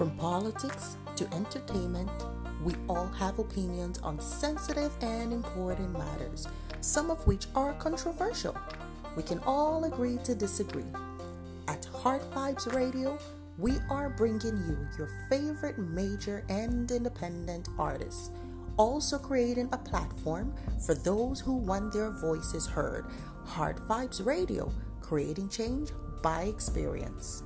From politics to entertainment, we all have opinions on sensitive and important matters, some of which are controversial. We can all agree to disagree. At Heart Vibes Radio, we are bringing you your favorite major and independent artists, also creating a platform for those who want their voices heard. Heart Vibes Radio, creating change by experience.